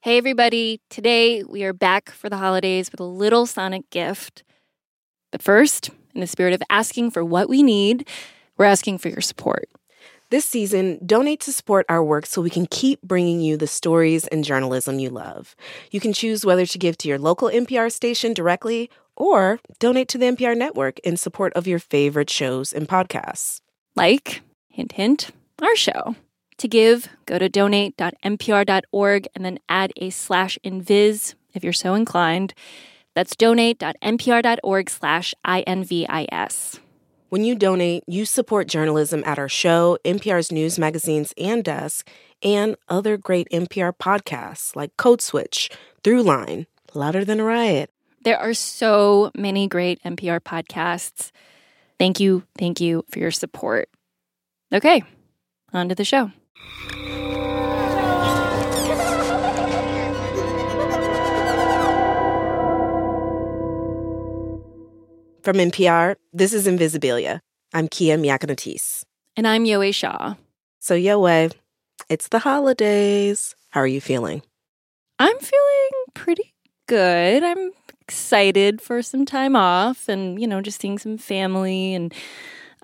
Hey, everybody. Today we are back for the holidays with a little Sonic gift. But first, in the spirit of asking for what we need, we're asking for your support. This season, donate to support our work so we can keep bringing you the stories and journalism you love. You can choose whether to give to your local NPR station directly or donate to the NPR network in support of your favorite shows and podcasts. Like, hint, hint, our show. To give, go to donate.npr.org and then add a slash invis if you're so inclined. That's donate.npr.org slash INVIS. When you donate, you support journalism at our show, NPR's news magazines and desk, and other great NPR podcasts like Code Switch, Throughline, Louder Than a Riot. There are so many great NPR podcasts. Thank you, thank you for your support. Okay, on to the show. From NPR, this is Invisibilia. I'm Kia Miakka And I'm Yowei Shaw. So, Yowei, it's the holidays. How are you feeling? I'm feeling pretty good. I'm excited for some time off and, you know, just seeing some family and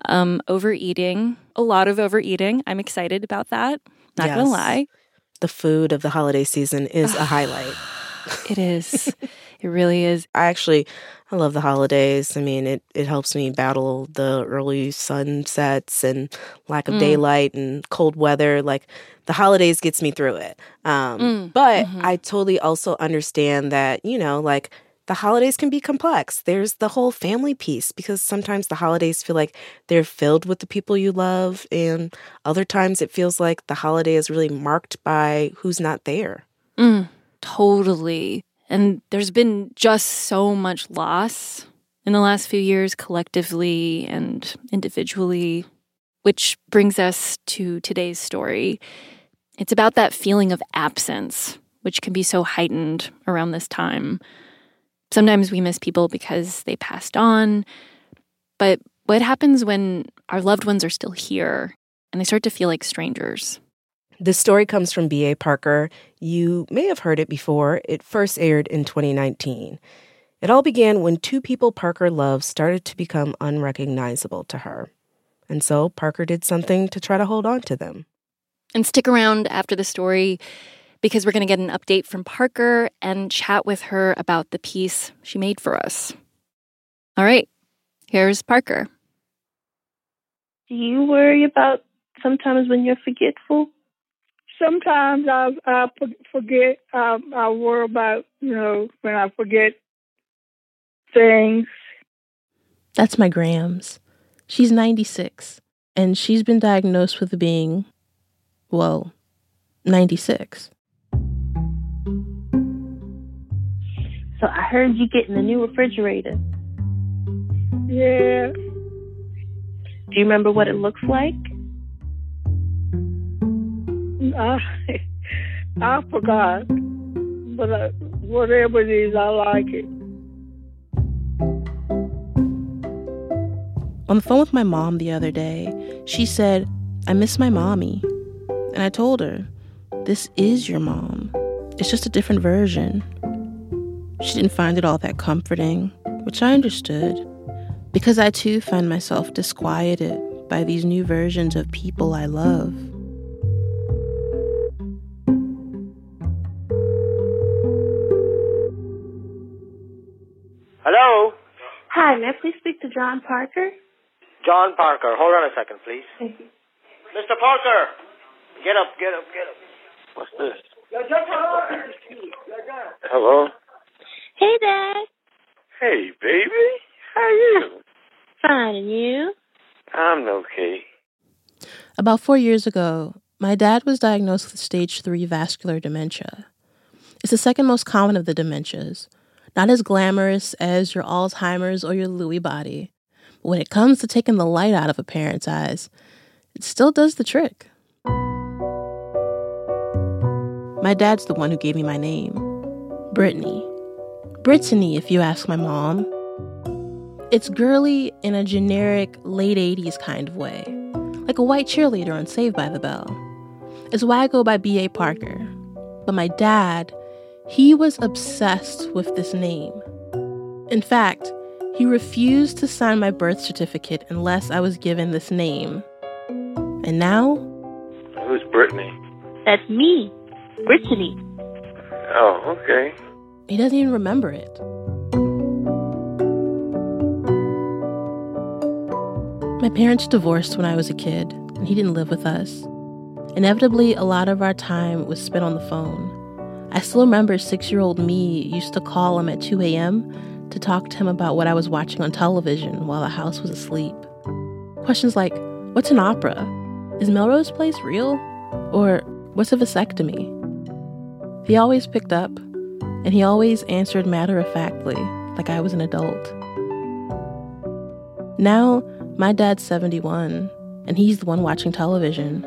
um, overeating. A lot of overeating. I'm excited about that. Not Yes. gonna lie. The food of the holiday season is a highlight. It is. it really is. I actually I love the holidays. I mean, it it helps me battle the early sunsets and lack of Mm. daylight and cold weather. Like the holidays gets me through it. Um, Mm, but mhm. I totally also understand that you know, like the holidays can be complex. There's the whole family piece because sometimes the holidays feel like they're filled with the people you love, and other times it feels like the holiday is really marked by who's not there. Mm, totally. And there's been just so much loss in the last few years, collectively and individually, which brings us to today's story. It's about that feeling of absence, which can be so heightened around this time. Sometimes we miss people because they passed on, but what happens when our loved ones are still here and they start to feel like strangers? This story comes from B.A. Parker. You may have heard it before. It first aired in 2019. It all began when two people Parker loved started to become unrecognizable to her. And so Parker did something to try to hold on to them. And stick around after the story because we're going to get an update from Parker and chat with her about the piece she made for us. All right, here's Parker. Do you worry about sometimes when you're forgetful? sometimes I I forget. I I worry about you know when I forget things. That's my Grams. She's 96, and she's been diagnosed with being, well, 96. So I heard you getting a new refrigerator. Yeah, Do you remember what it looks like? I I forgot, but uh, whatever it is, I like it. On the phone with my mom the other day, she said, I miss my mommy. And I told her, This is your mom. It's just a different version. She didn't find it all that comforting, which I understood, because I too find myself disquieted by these new versions of people I love. Hello, Hi, may I please speak to John Parker? John Parker. Hold on a second, please. Thank you. Mr. Parker, get up, get up, get up. What's this? Hello. Hey, Dad. Hey, baby. How are you? Fine, and you? I'm okay. About four years ago, my dad was diagnosed with stage 3 vascular dementia. It's the second most common of the dementias, not as glamorous as your Alzheimer's or your Lewy body. But when it comes to taking the light out of a parent's eyes, it still does the trick. My dad's the one who gave me my name Brittany. Brittany, if you ask my mom. It's girly in a generic late 80s kind of way, like a white cheerleader on Saved by the Bell. It's why I go by B.A. Parker. But my dad He was obsessed with this name. In fact, he refused to sign my birth certificate unless I was given this name. And now? Who's Brittany? That's me, Brittany. Oh, okay. He doesn't even remember it. My parents divorced when I was a kid, and he didn't live with us. Inevitably, a lot of our time was spent on the phone. I still remember six year old me used to call him at 2 a.m. to talk to him about what I was watching on television while the house was asleep. Questions like, What's an opera? Is Melrose Place real? Or what's a vasectomy? He always picked up, and he always answered matter of factly, like I was an adult. Now, my dad's 71, and he's the one watching television.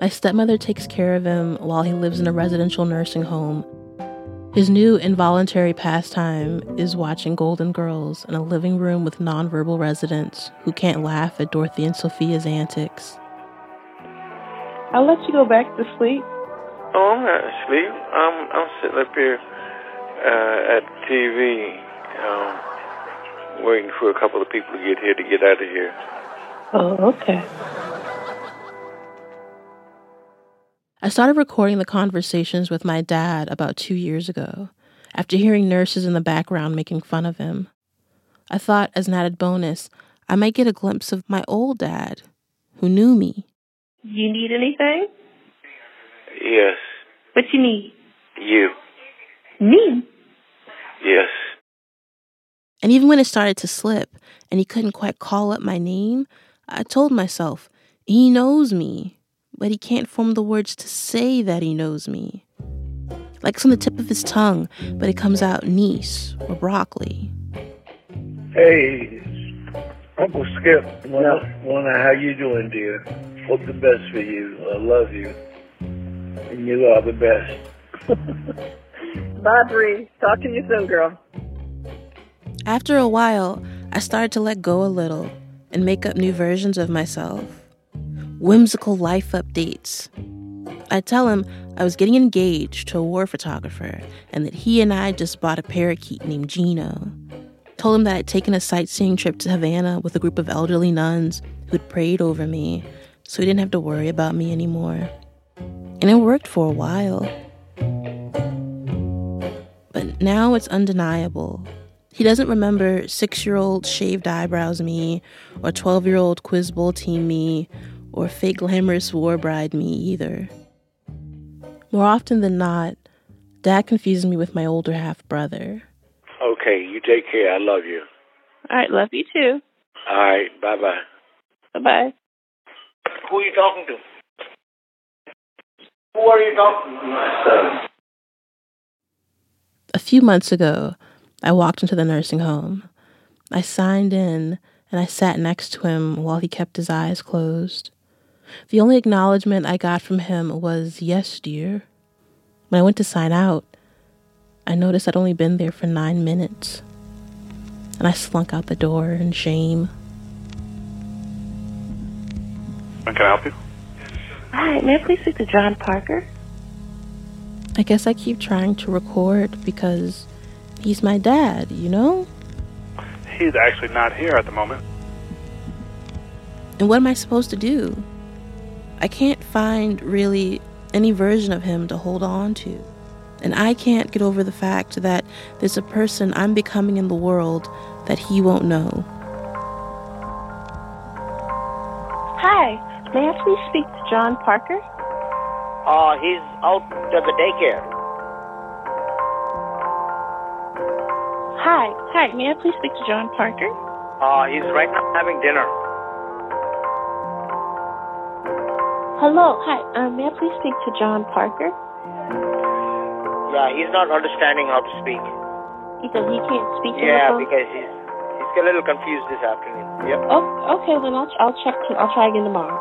My stepmother takes care of him while he lives in a residential nursing home. His new involuntary pastime is watching Golden Girls in a living room with nonverbal residents who can't laugh at Dorothy and Sophia's antics. I'll let you go back to sleep. Oh, I'm not asleep. I'm I'm sitting up here uh, at TV, um, waiting for a couple of people to get here to get out of here. Oh, okay. I started recording the conversations with my dad about two years ago, after hearing nurses in the background making fun of him. I thought, as an added bonus, I might get a glimpse of my old dad, who knew me. You need anything? Yes, What you need? you. Me? Yes. And even when it started to slip and he couldn't quite call up my name, I told myself, he knows me, but he can't form the words to say that he knows me. Like it's on the tip of his tongue, but it comes out niece or broccoli. Hey, Uncle Skip. Wonder, wonder how you doing, dear. Hope the best for you. I love you, and you are the best. Bye, Bree. Talk to you soon, girl. After a while, I started to let go a little and make up new versions of myself. Whimsical life updates. I tell him I was getting engaged to a war photographer and that he and I just bought a parakeet named Gino. Told him that I'd taken a sightseeing trip to Havana with a group of elderly nuns who'd prayed over me, so he didn't have to worry about me anymore. And it worked for a while. But now it's undeniable. He doesn't remember six year old shaved eyebrows me, or 12 year old quiz bowl team me, or fake glamorous war bride me either. More often than not, Dad confuses me with my older half brother. Okay, you take care. I love you. All right, love you too. All right, bye bye. Bye bye. Who are you talking to? Who are you talking to? My son. A few months ago, I walked into the nursing home. I signed in and I sat next to him while he kept his eyes closed. The only acknowledgement I got from him was, Yes, dear. When I went to sign out, I noticed I'd only been there for nine minutes. And I slunk out the door in shame. Can I help you? Hi, may I please speak to John Parker? I guess I keep trying to record because he's my dad, you know? He's actually not here at the moment. And what am I supposed to do? I can't find really any version of him to hold on to. And I can't get over the fact that there's a person I'm becoming in the world that he won't know. Hi, may I please speak to John Parker? Uh, he's out at the daycare. Hi, hi, may I please speak to John Parker? Uh, he's right now having dinner. Hello, hi, uh, may I please speak to John Parker? Yeah, he's not understanding how to speak. Because he can't speak Yeah, because he's he's a little confused this afternoon. Yep. Oh, okay, then I'll, I'll check, I'll try again tomorrow.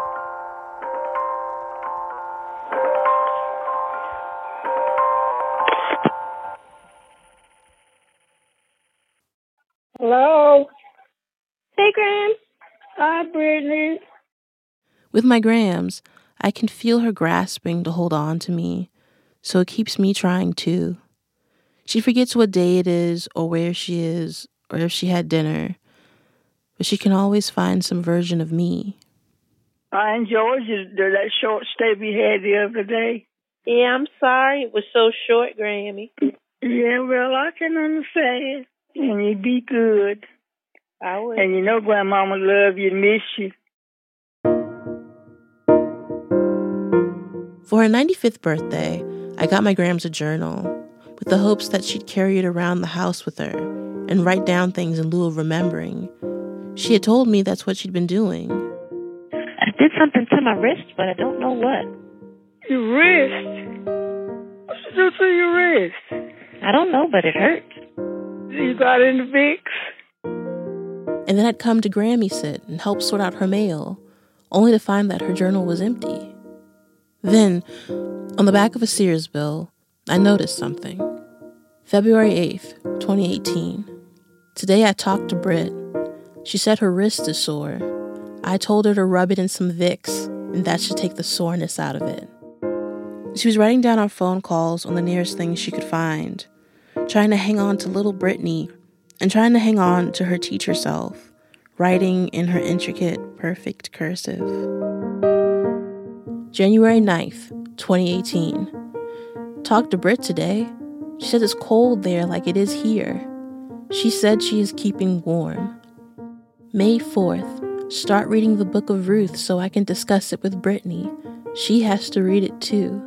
With my grams, I can feel her grasping to hold on to me, so it keeps me trying too. She forgets what day it is or where she is or if she had dinner, but she can always find some version of me. Uh, I enjoyed that short stay we had the other day. Yeah, I'm sorry it was so short, Grammy. Yeah, well, I can understand. And you be good. I will. And you know Grandmama love you and miss you. For her 95th birthday, I got my Grams a journal with the hopes that she'd carry it around the house with her and write down things in lieu of remembering. She had told me that's what she'd been doing. I did something to my wrist, but I don't know what. Your wrist? What you do to your wrist? I don't know, but it hurt. You got in the Vicks? And then I'd come to Grammy sit and help sort out her mail, only to find that her journal was empty. Then, on the back of a Sears bill, I noticed something. February 8th, 2018. Today I talked to Britt. She said her wrist is sore. I told her to rub it in some Vicks, and that should take the soreness out of it. She was writing down our phone calls on the nearest things she could find, trying to hang on to little Brittany, and trying to hang on to her teacher self, writing in her intricate, perfect cursive. January 9th, 2018. Talked to Britt today. She says it's cold there like it is here. She said she is keeping warm. May 4th. Start reading the book of Ruth so I can discuss it with Brittany. She has to read it too.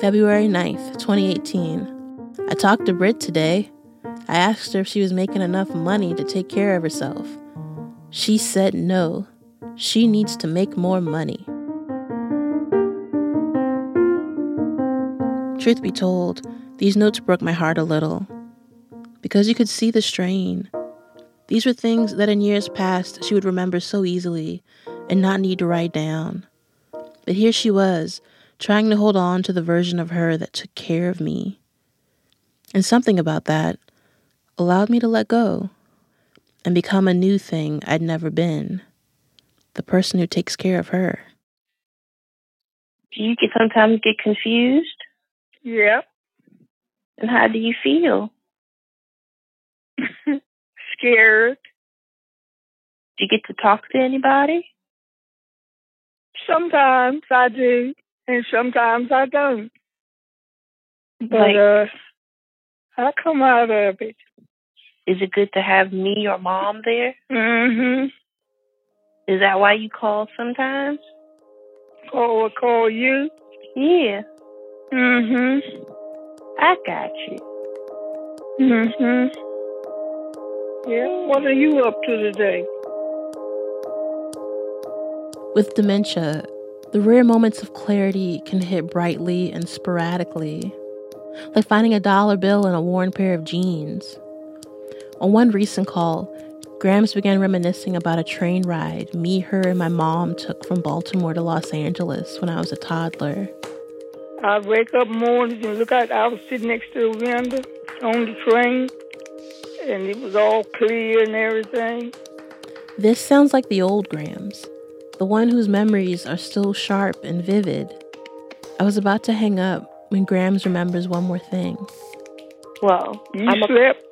February 9th, 2018. I talked to Britt today. I asked her if she was making enough money to take care of herself. She said no. She needs to make more money. Truth be told, these notes broke my heart a little. Because you could see the strain. These were things that in years past she would remember so easily and not need to write down. But here she was, trying to hold on to the version of her that took care of me. And something about that allowed me to let go and become a new thing I'd never been the person who takes care of her. Do you sometimes get confused? Yeah. And how do you feel? Scared. Do you get to talk to anybody? Sometimes I do, and sometimes I don't. But Like- uh, I come out of it. Is it good to have me or mom there? Mm-hmm. Is that why you call sometimes? Call or call you. Yeah, Mm-hmm. I got you. Mm-hmm. Yeah. What are you up to today? With dementia, the rare moments of clarity can hit brightly and sporadically, like finding a dollar bill in a worn pair of jeans. On one recent call, Grams began reminiscing about a train ride me, her, and my mom took from Baltimore to Los Angeles when I was a toddler. I'd wake up mornings and look out. I was sitting next to the window on the train, and it was all clear and everything. This sounds like the old Grams, the one whose memories are still sharp and vivid. I was about to hang up when Grams remembers one more thing. Well, You I'm a, slept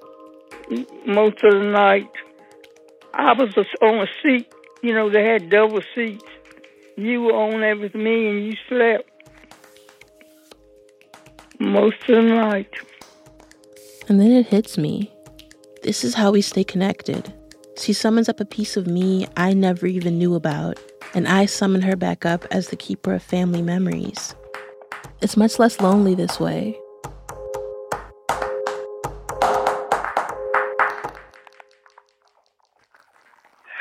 most of the night. I was on a seat. You know, they had double seats. You were on there with me, and you slept most of the night. And then it hits me. This is how we stay connected. She summons up a piece of me I never even knew about, and I summon her back up as the keeper of family memories. It's much less lonely this way.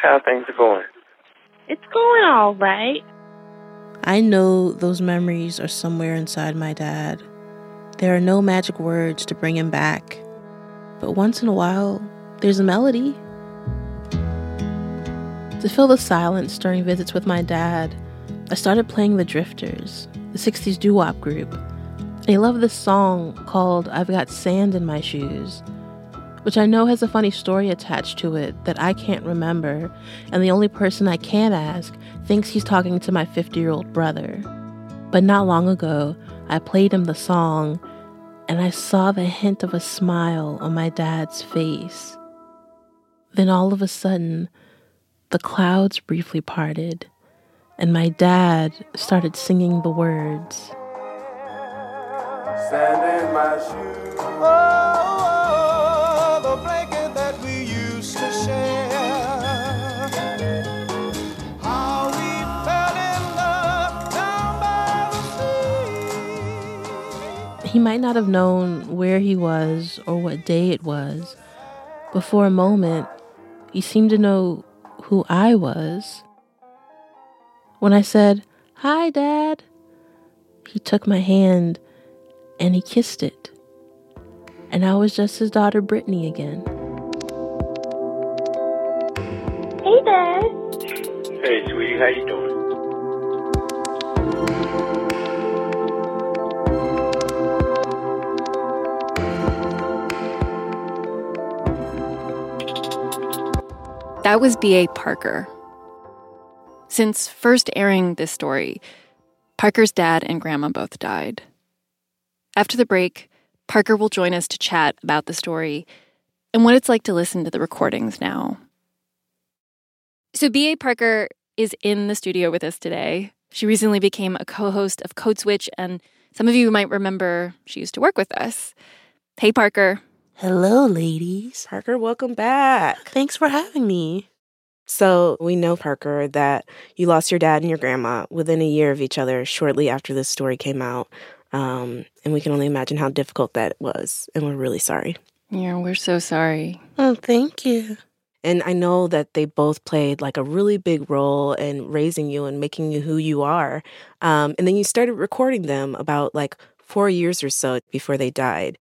How things are going? it's going all right. I know those memories are somewhere inside my dad. There are no magic words to bring him back. But once in a while, there's a melody. To fill the silence during visits with my dad, I started playing The Drifters, the 60s doo wop group. I love this song called I've Got Sand in My Shoes, which I know has a funny story attached to it that I can't remember, and the only person I can ask thinks he's talking to my 50 year old brother. But not long ago, I played him the song, and I saw the hint of a smile on my dad's face. Then all of a sudden, the clouds briefly parted, and my dad started singing the words. Sand in my shoes. Oh, oh He might not have known where he was or what day it was, but for a moment, he seemed to know who I was. When I said, Hi, Dad, he took my hand and he kissed it. And I was just his daughter, Brittany, again. Hey, Dad. Hey, sweetie, how you doing? That was B.A. Parker. Since first airing this story, Parker's dad and grandma both died. After the break, Parker will join us to chat about the story and what it's like to listen to the recordings now. So, B.A. Parker is in the studio with us today. She recently became a co host of Code Switch, and some of you might remember she used to work with us. Hey, Parker. Hello, ladies. Parker, welcome back. Thanks for having me. So, we know, Parker, that you lost your dad and your grandma within a year of each other shortly after this story came out. Um, and we can only imagine how difficult that was. And we're really sorry. Yeah, we're so sorry. Oh, thank you. And I know that they both played like a really big role in raising you and making you who you are. Um, and then you started recording them about like four years or so before they died.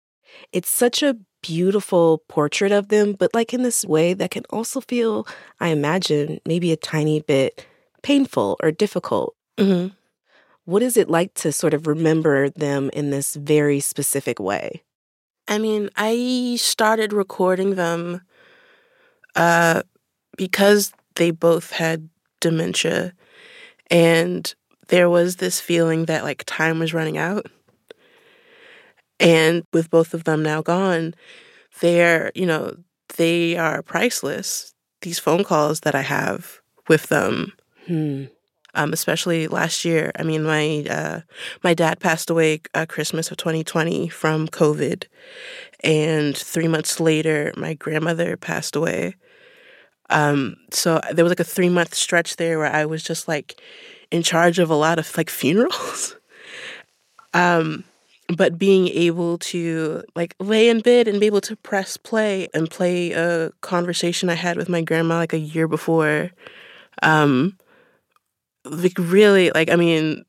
It's such a beautiful portrait of them, but like in this way that can also feel, I imagine, maybe a tiny bit painful or difficult. hmm What is it like to sort of remember them in this very specific way? I mean, I started recording them uh, because they both had dementia, and there was this feeling that like time was running out. And with both of them now gone, they're, you know, they are priceless. These phone calls that I have with them, Hmm. um, especially last year. I mean, my uh, my dad passed away uh, Christmas of 2020 from COVID, and three months later, my grandmother passed away. Um, so there was like a three month stretch there where I was just like in charge of a lot of like funerals. um, but being able to like lay in bed and be able to press play and play a conversation I had with my grandma like a year before, um, like really like I mean,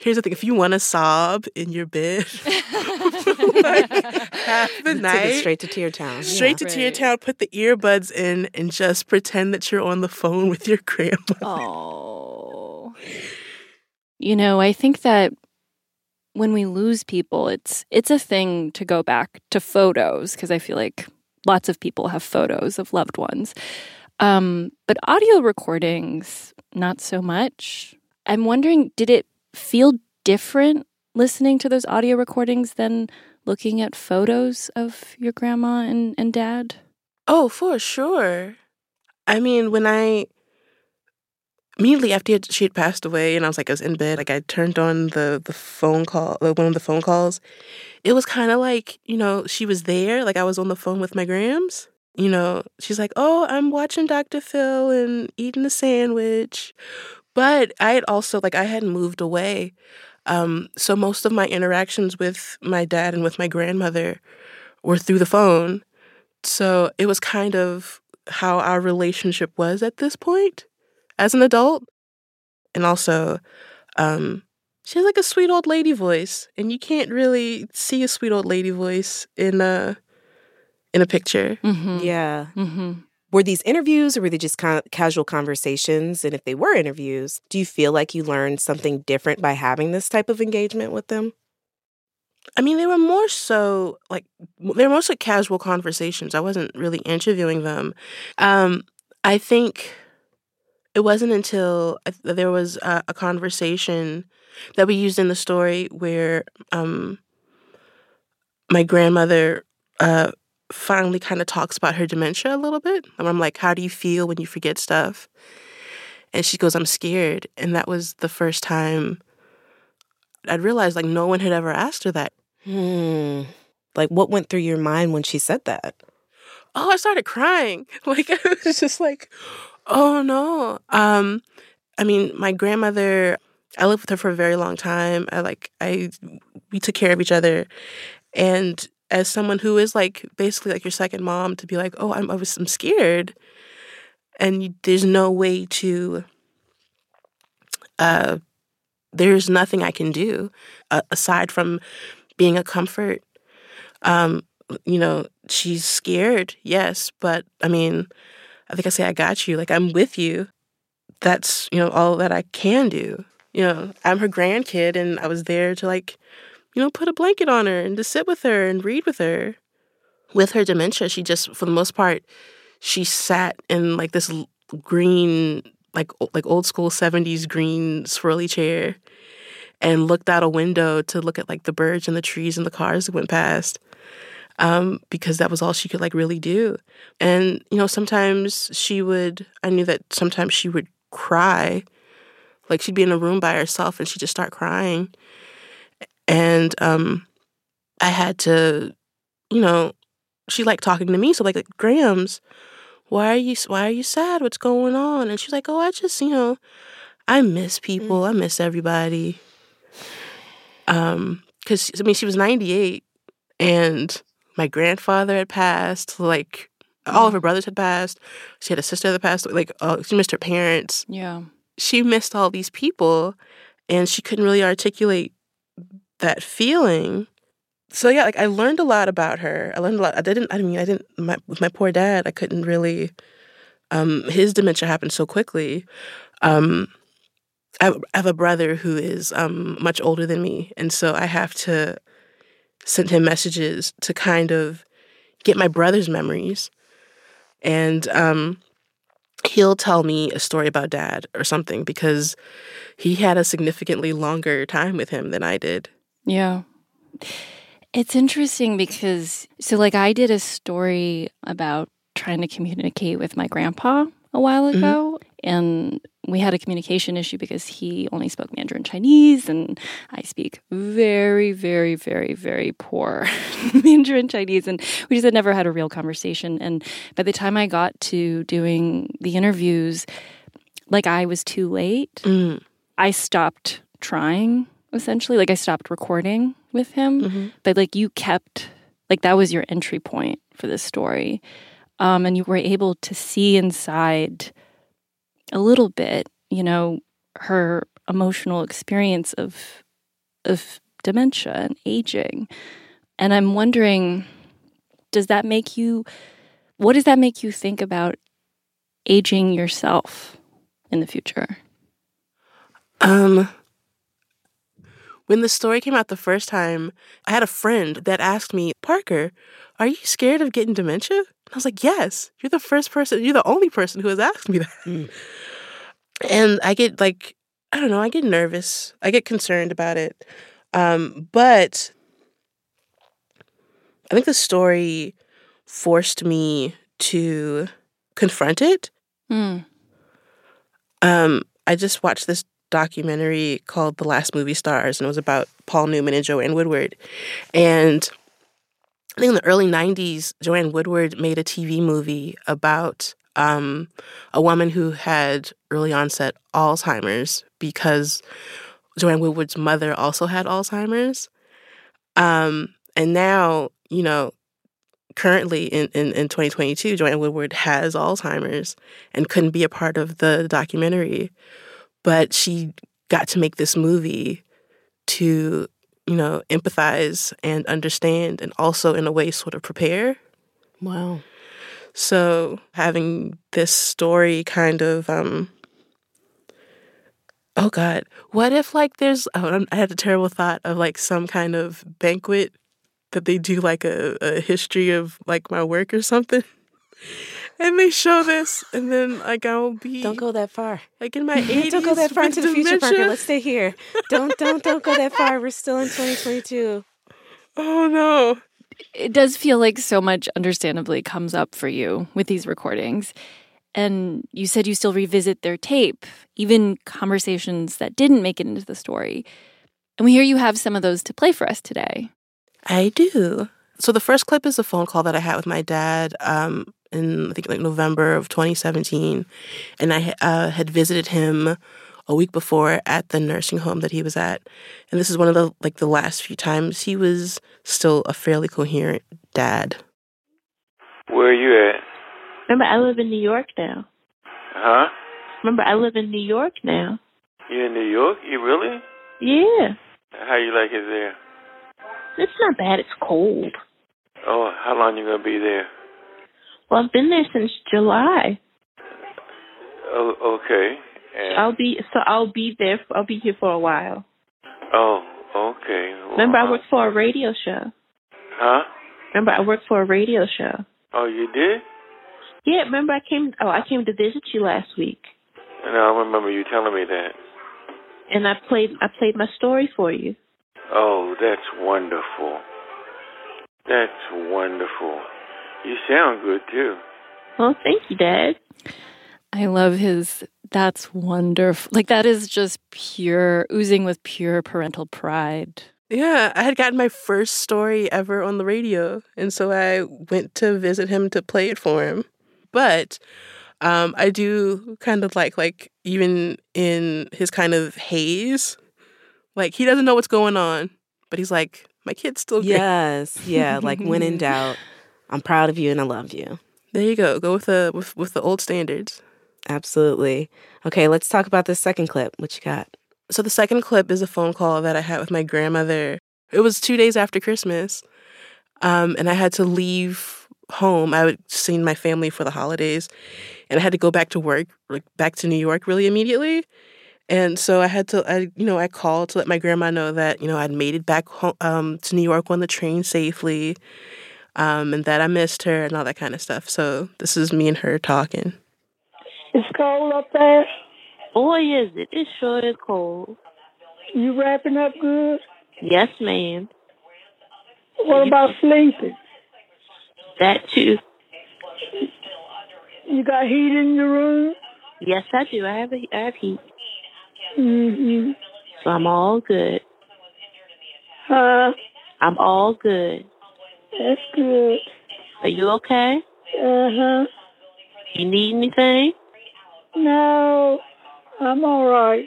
here's the thing: if you want to sob in your bed, like half the Take it night, straight to Tear Town. straight to Tear Town, put the earbuds in, and just pretend that you're on the phone with your grandma. Oh. You know, I think that when we lose people, it's it's a thing to go back to photos because I feel like lots of people have photos of loved ones. Um, but audio recordings, not so much. I'm wondering, did it feel different listening to those audio recordings than looking at photos of your grandma and, and dad? Oh, for sure. I mean, when I immediately after she had passed away, and I was like, I was in bed, like I turned on the the phone call, like one of the phone calls. It was kind of like you know she was there, like I was on the phone with my grams. You know, she's like, "Oh, I'm watching Dr. Phil and eating a sandwich," but I had also like I hadn't moved away, um, so most of my interactions with my dad and with my grandmother were through the phone. So it was kind of how our relationship was at this point as an adult. And also, um, she has like a sweet old lady voice, and you can't really see a sweet old lady voice in a in a picture. Mm-hmm. Yeah. Mm-hmm. Were these interviews or were they just kind of casual conversations? And if they were interviews, do you feel like you learned something different by having this type of engagement with them? I mean, they were more so like they were mostly casual conversations. I wasn't really interviewing them. Um, I think it wasn't until I th- there was a, a conversation that we used in the story where um, my grandmother uh, finally kind of talks about her dementia a little bit. And I'm like, how do you feel when you forget stuff? And she goes, I'm scared. And that was the first time I'd realized like no one had ever asked her that. Hmm. Like, what went through your mind when she said that? Oh, I started crying. Like, I was just like, oh no. Um, I mean, my grandmother, I lived with her for a very long time. I like, I, we took care of each other. And as someone who is like basically like your second mom, to be like, oh, I'm, I was, I'm scared. And you, there's no way to, uh, there's nothing I can do uh, aside from being a comfort. Um, you know, she's scared, yes, but I mean, I think I say I got you. Like I'm with you. That's you know all that I can do. You know, I'm her grandkid, and I was there to like, you know, put a blanket on her and to sit with her and read with her. With her dementia, she just, for the most part, she sat in like this green, like like old school '70s green swirly chair, and looked out a window to look at like the birds and the trees and the cars that went past um, because that was all she could like really do. And you know, sometimes she would. I knew that sometimes she would cry, like she'd be in a room by herself and she'd just start crying. And um, I had to, you know, she liked talking to me, so like, like Grams, why are you why are you sad? What's going on? And she's like, oh, I just you know, I miss people. I miss everybody. Um, because I mean, she was ninety eight, and my grandfather had passed. Like all of her brothers had passed. She had a sister that passed. Like uh, she missed her parents. Yeah. She missed all these people, and she couldn't really articulate that feeling. So yeah, like I learned a lot about her. I learned a lot. I didn't. I mean, I didn't. My, with my poor dad, I couldn't really. Um, his dementia happened so quickly. Um, I have a brother who is um, much older than me, and so I have to send him messages to kind of get my brother's memories. And um, he'll tell me a story about dad or something because he had a significantly longer time with him than I did. Yeah. It's interesting because, so like, I did a story about trying to communicate with my grandpa a while ago. Mm-hmm. And we had a communication issue because he only spoke Mandarin Chinese, and I speak very, very, very, very poor Mandarin Chinese. And we just had never had a real conversation. And by the time I got to doing the interviews, like I was too late. Mm. I stopped trying, essentially. Like I stopped recording with him. Mm-hmm. But like you kept, like that was your entry point for this story. Um, and you were able to see inside a little bit, you know, her emotional experience of of dementia and aging. And I'm wondering, does that make you what does that make you think about aging yourself in the future? Um when the story came out the first time, I had a friend that asked me, Parker, are you scared of getting dementia? And I was like, Yes, you're the first person, you're the only person who has asked me that. Mm. And I get like, I don't know, I get nervous. I get concerned about it. Um, but I think the story forced me to confront it. Mm. Um, I just watched this documentary called The Last Movie Stars, and it was about Paul Newman and Joanne Woodward. And I think in the early 90s, Joanne Woodward made a TV movie about um, a woman who had early onset Alzheimer's because Joanne Woodward's mother also had Alzheimer's. Um, and now, you know, currently in, in, in 2022, Joanne Woodward has Alzheimer's and couldn't be a part of the documentary. But she got to make this movie to, you know, empathize and understand and also, in a way, sort of prepare. Wow. So having this story kind of um Oh God. What if like there's oh, I had a terrible thought of like some kind of banquet that they do like a, a history of like my work or something. And they show this, and then like I'll be Don't go that far. like in my eighties. don't go that far with into the future, Parker. Let's stay here. Don't don't don't go that far. We're still in 2022. Oh no. it does feel like so much understandably comes up for you with these recordings. And you said you still revisit their tape, even conversations that didn't make it into the story. And we hear you have some of those to play for us today. I do. So the first clip is a phone call that I had with my dad um, in I think like November of 2017, and I uh, had visited him a week before at the nursing home that he was at, and this is one of the like the last few times he was still a fairly coherent dad. Where are you at? Remember, I live in New York now. Huh? Remember, I live in New York now. You in New York? You really? Yeah. How you like it there? It's not bad. It's cold. Oh, how long you gonna be there? Well, I've been there since July. Oh, okay. And, I'll be so I'll be there. I'll be here for a while. oh, okay. Well, Remember, I worked for a radio show. Huh? Remember, I worked for a radio show. Oh, you did? Yeah. Remember, I came. Oh, I came to visit you last week, And I remember you telling me that. and I played. I played my story for you. Oh, that's wonderful. That's wonderful. You sound good too. Well, thank you, Dad. I love his that's wonderful. Like that is just pure oozing with pure parental pride. Yeah, I had gotten my first story ever on the radio, and so I went to visit him to play it for him. But um, I do kind of like like even in his kind of haze, like he doesn't know what's going on, but he's like, my kid's still great. Yes, yeah. Like when in doubt, I'm proud of you and I love you. There you go. Go with the with, with the old standards. Absolutely. Okay, let's talk about this second clip. What you got? So the second clip is a phone call that I had with my grandmother. It was two days after Christmas, um, and I had to leave home. I had seen my family for the holidays, and I had to go back to work, like back to New York, really immediately. And so I had to, I you know, I called to let my grandma know that you know I'd made it back home um, to New York on the train safely, um, and that I missed her and all that kind of stuff. So this is me and her talking. It's cold up there. Boy, is it. It sure is cold. You wrapping up good? Yes, ma'am. What about sleeping? That too. You got heat in your room? Yes, I do. I have a, I have heat, Mm-hmm. so I'm all good. Huh? I'm all good. That's good. Are you okay? Uh-huh. You need anything? No, I'm all right.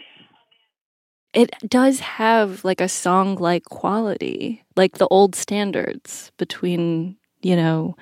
It does have like a song like quality, like the old standards between, you know,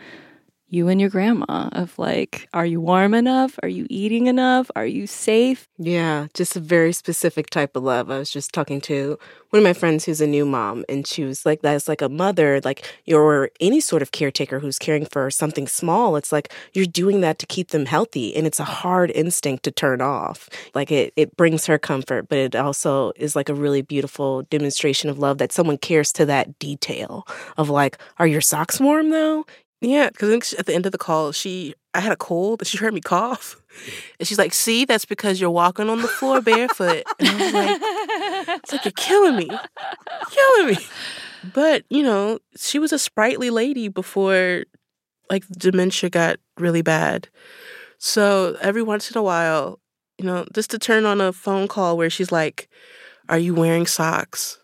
you and your grandma of like, are you warm enough? Are you eating enough? Are you safe? Yeah, just a very specific type of love. I was just talking to one of my friends who's a new mom, and she was like, That's like a mother, like you're any sort of caretaker who's caring for something small. It's like you're doing that to keep them healthy, and it's a hard instinct to turn off. Like it, it brings her comfort, but it also is like a really beautiful demonstration of love that someone cares to that detail of like, Are your socks warm though? Yeah, because at the end of the call, she I had a cold and she heard me cough, and she's like, "See, that's because you're walking on the floor barefoot." And I was like, "It's like you're killing me, killing me." But you know, she was a sprightly lady before, like dementia got really bad. So every once in a while, you know, just to turn on a phone call where she's like, "Are you wearing socks?"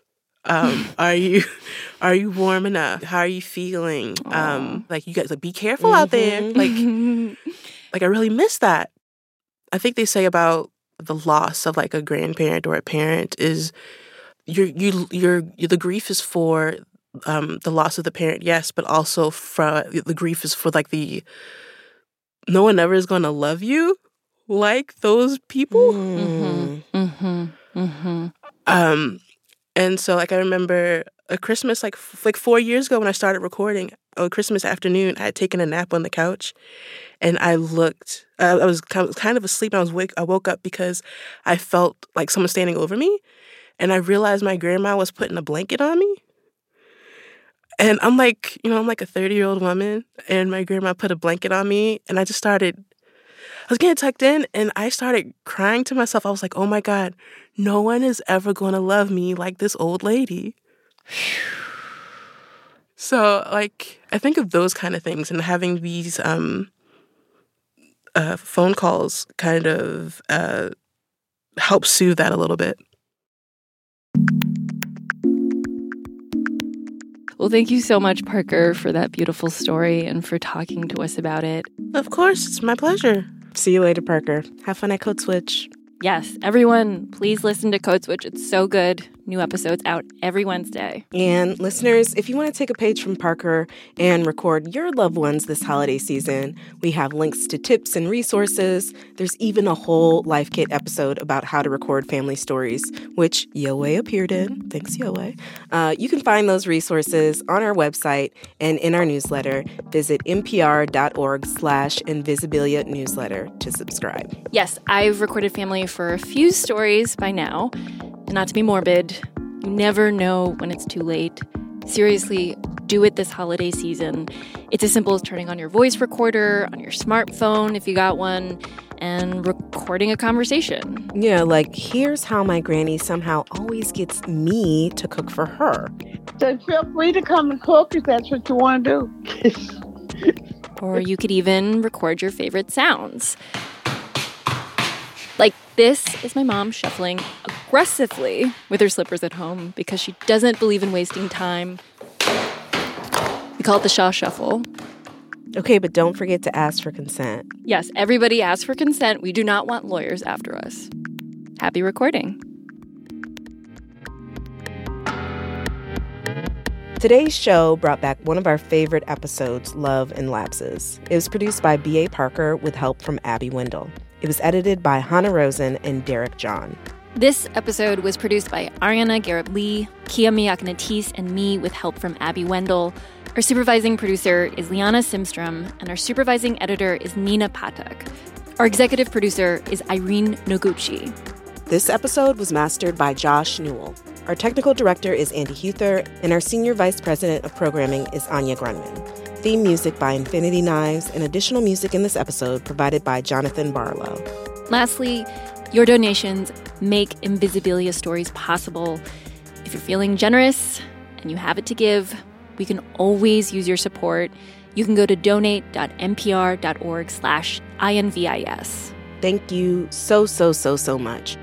Um, are you are you warm enough? How are you feeling? Um, like you guys like be careful out there. Like like I really miss that. I think they say about the loss of like a grandparent or a parent is your you your the grief is for um the loss of the parent, yes, but also for the grief is for like the no one ever is going to love you like those people. Mm-hmm. Mm-hmm. Mm-hmm. Um and so like I remember a Christmas like f- like 4 years ago when I started recording, a Christmas afternoon, I had taken a nap on the couch and I looked uh, I was kind of asleep and I was wake I woke up because I felt like someone standing over me and I realized my grandma was putting a blanket on me. And I'm like, you know, I'm like a 30-year-old woman and my grandma put a blanket on me and I just started I was getting tucked in and I started crying to myself. I was like, oh my God, no one is ever going to love me like this old lady. So, like, I think of those kind of things and having these um, uh, phone calls kind of uh, help soothe that a little bit. Well, thank you so much, Parker, for that beautiful story and for talking to us about it. Of course, it's my pleasure. See you later, Parker. Have fun at Code Switch. Yes, everyone, please listen to Code Switch. It's so good. New episodes out every Wednesday. And listeners, if you want to take a page from Parker and record your loved ones this holiday season, we have links to tips and resources. There's even a whole Life Kit episode about how to record family stories, which Yowei appeared in. Thanks, Yowei. Uh, you can find those resources on our website and in our newsletter. Visit npr.org slash invisibilia newsletter to subscribe. Yes, I've recorded family for a few stories by now. And not to be morbid, you never know when it's too late. Seriously, do it this holiday season. It's as simple as turning on your voice recorder on your smartphone if you got one and recording a conversation. Yeah, like here's how my granny somehow always gets me to cook for her. So feel free to come and cook if that's what you want to do. or you could even record your favorite sounds. Like this is my mom shuffling aggressively with her slippers at home because she doesn't believe in wasting time. We call it the Shaw Shuffle. Okay, but don't forget to ask for consent. Yes, everybody asks for consent. We do not want lawyers after us. Happy recording. Today's show brought back one of our favorite episodes, Love and Lapses. It was produced by B.A. Parker with help from Abby Wendle. It was edited by Hannah Rosen and Derek John. This episode was produced by Ariana Gharib Lee, Kia Miakka Natisse, and me with help from Abby Wendle. Our supervising producer is Liana Simstrom, and our supervising editor is Nina Patak. Our executive producer is Irene Noguchi. This episode was mastered by Josh Newell. Our technical director is Andy Huether, and our senior vice president of programming is Anya Grundmann. Theme music by Infinity Knives, and additional music in this episode provided by Jonathan Barlow. Lastly, your donations make Invisibilia stories possible. If you're feeling generous and you have it to give, we can always use your support. You can go to donate.npr.org slash INVIS. Thank you so, so, so, so much.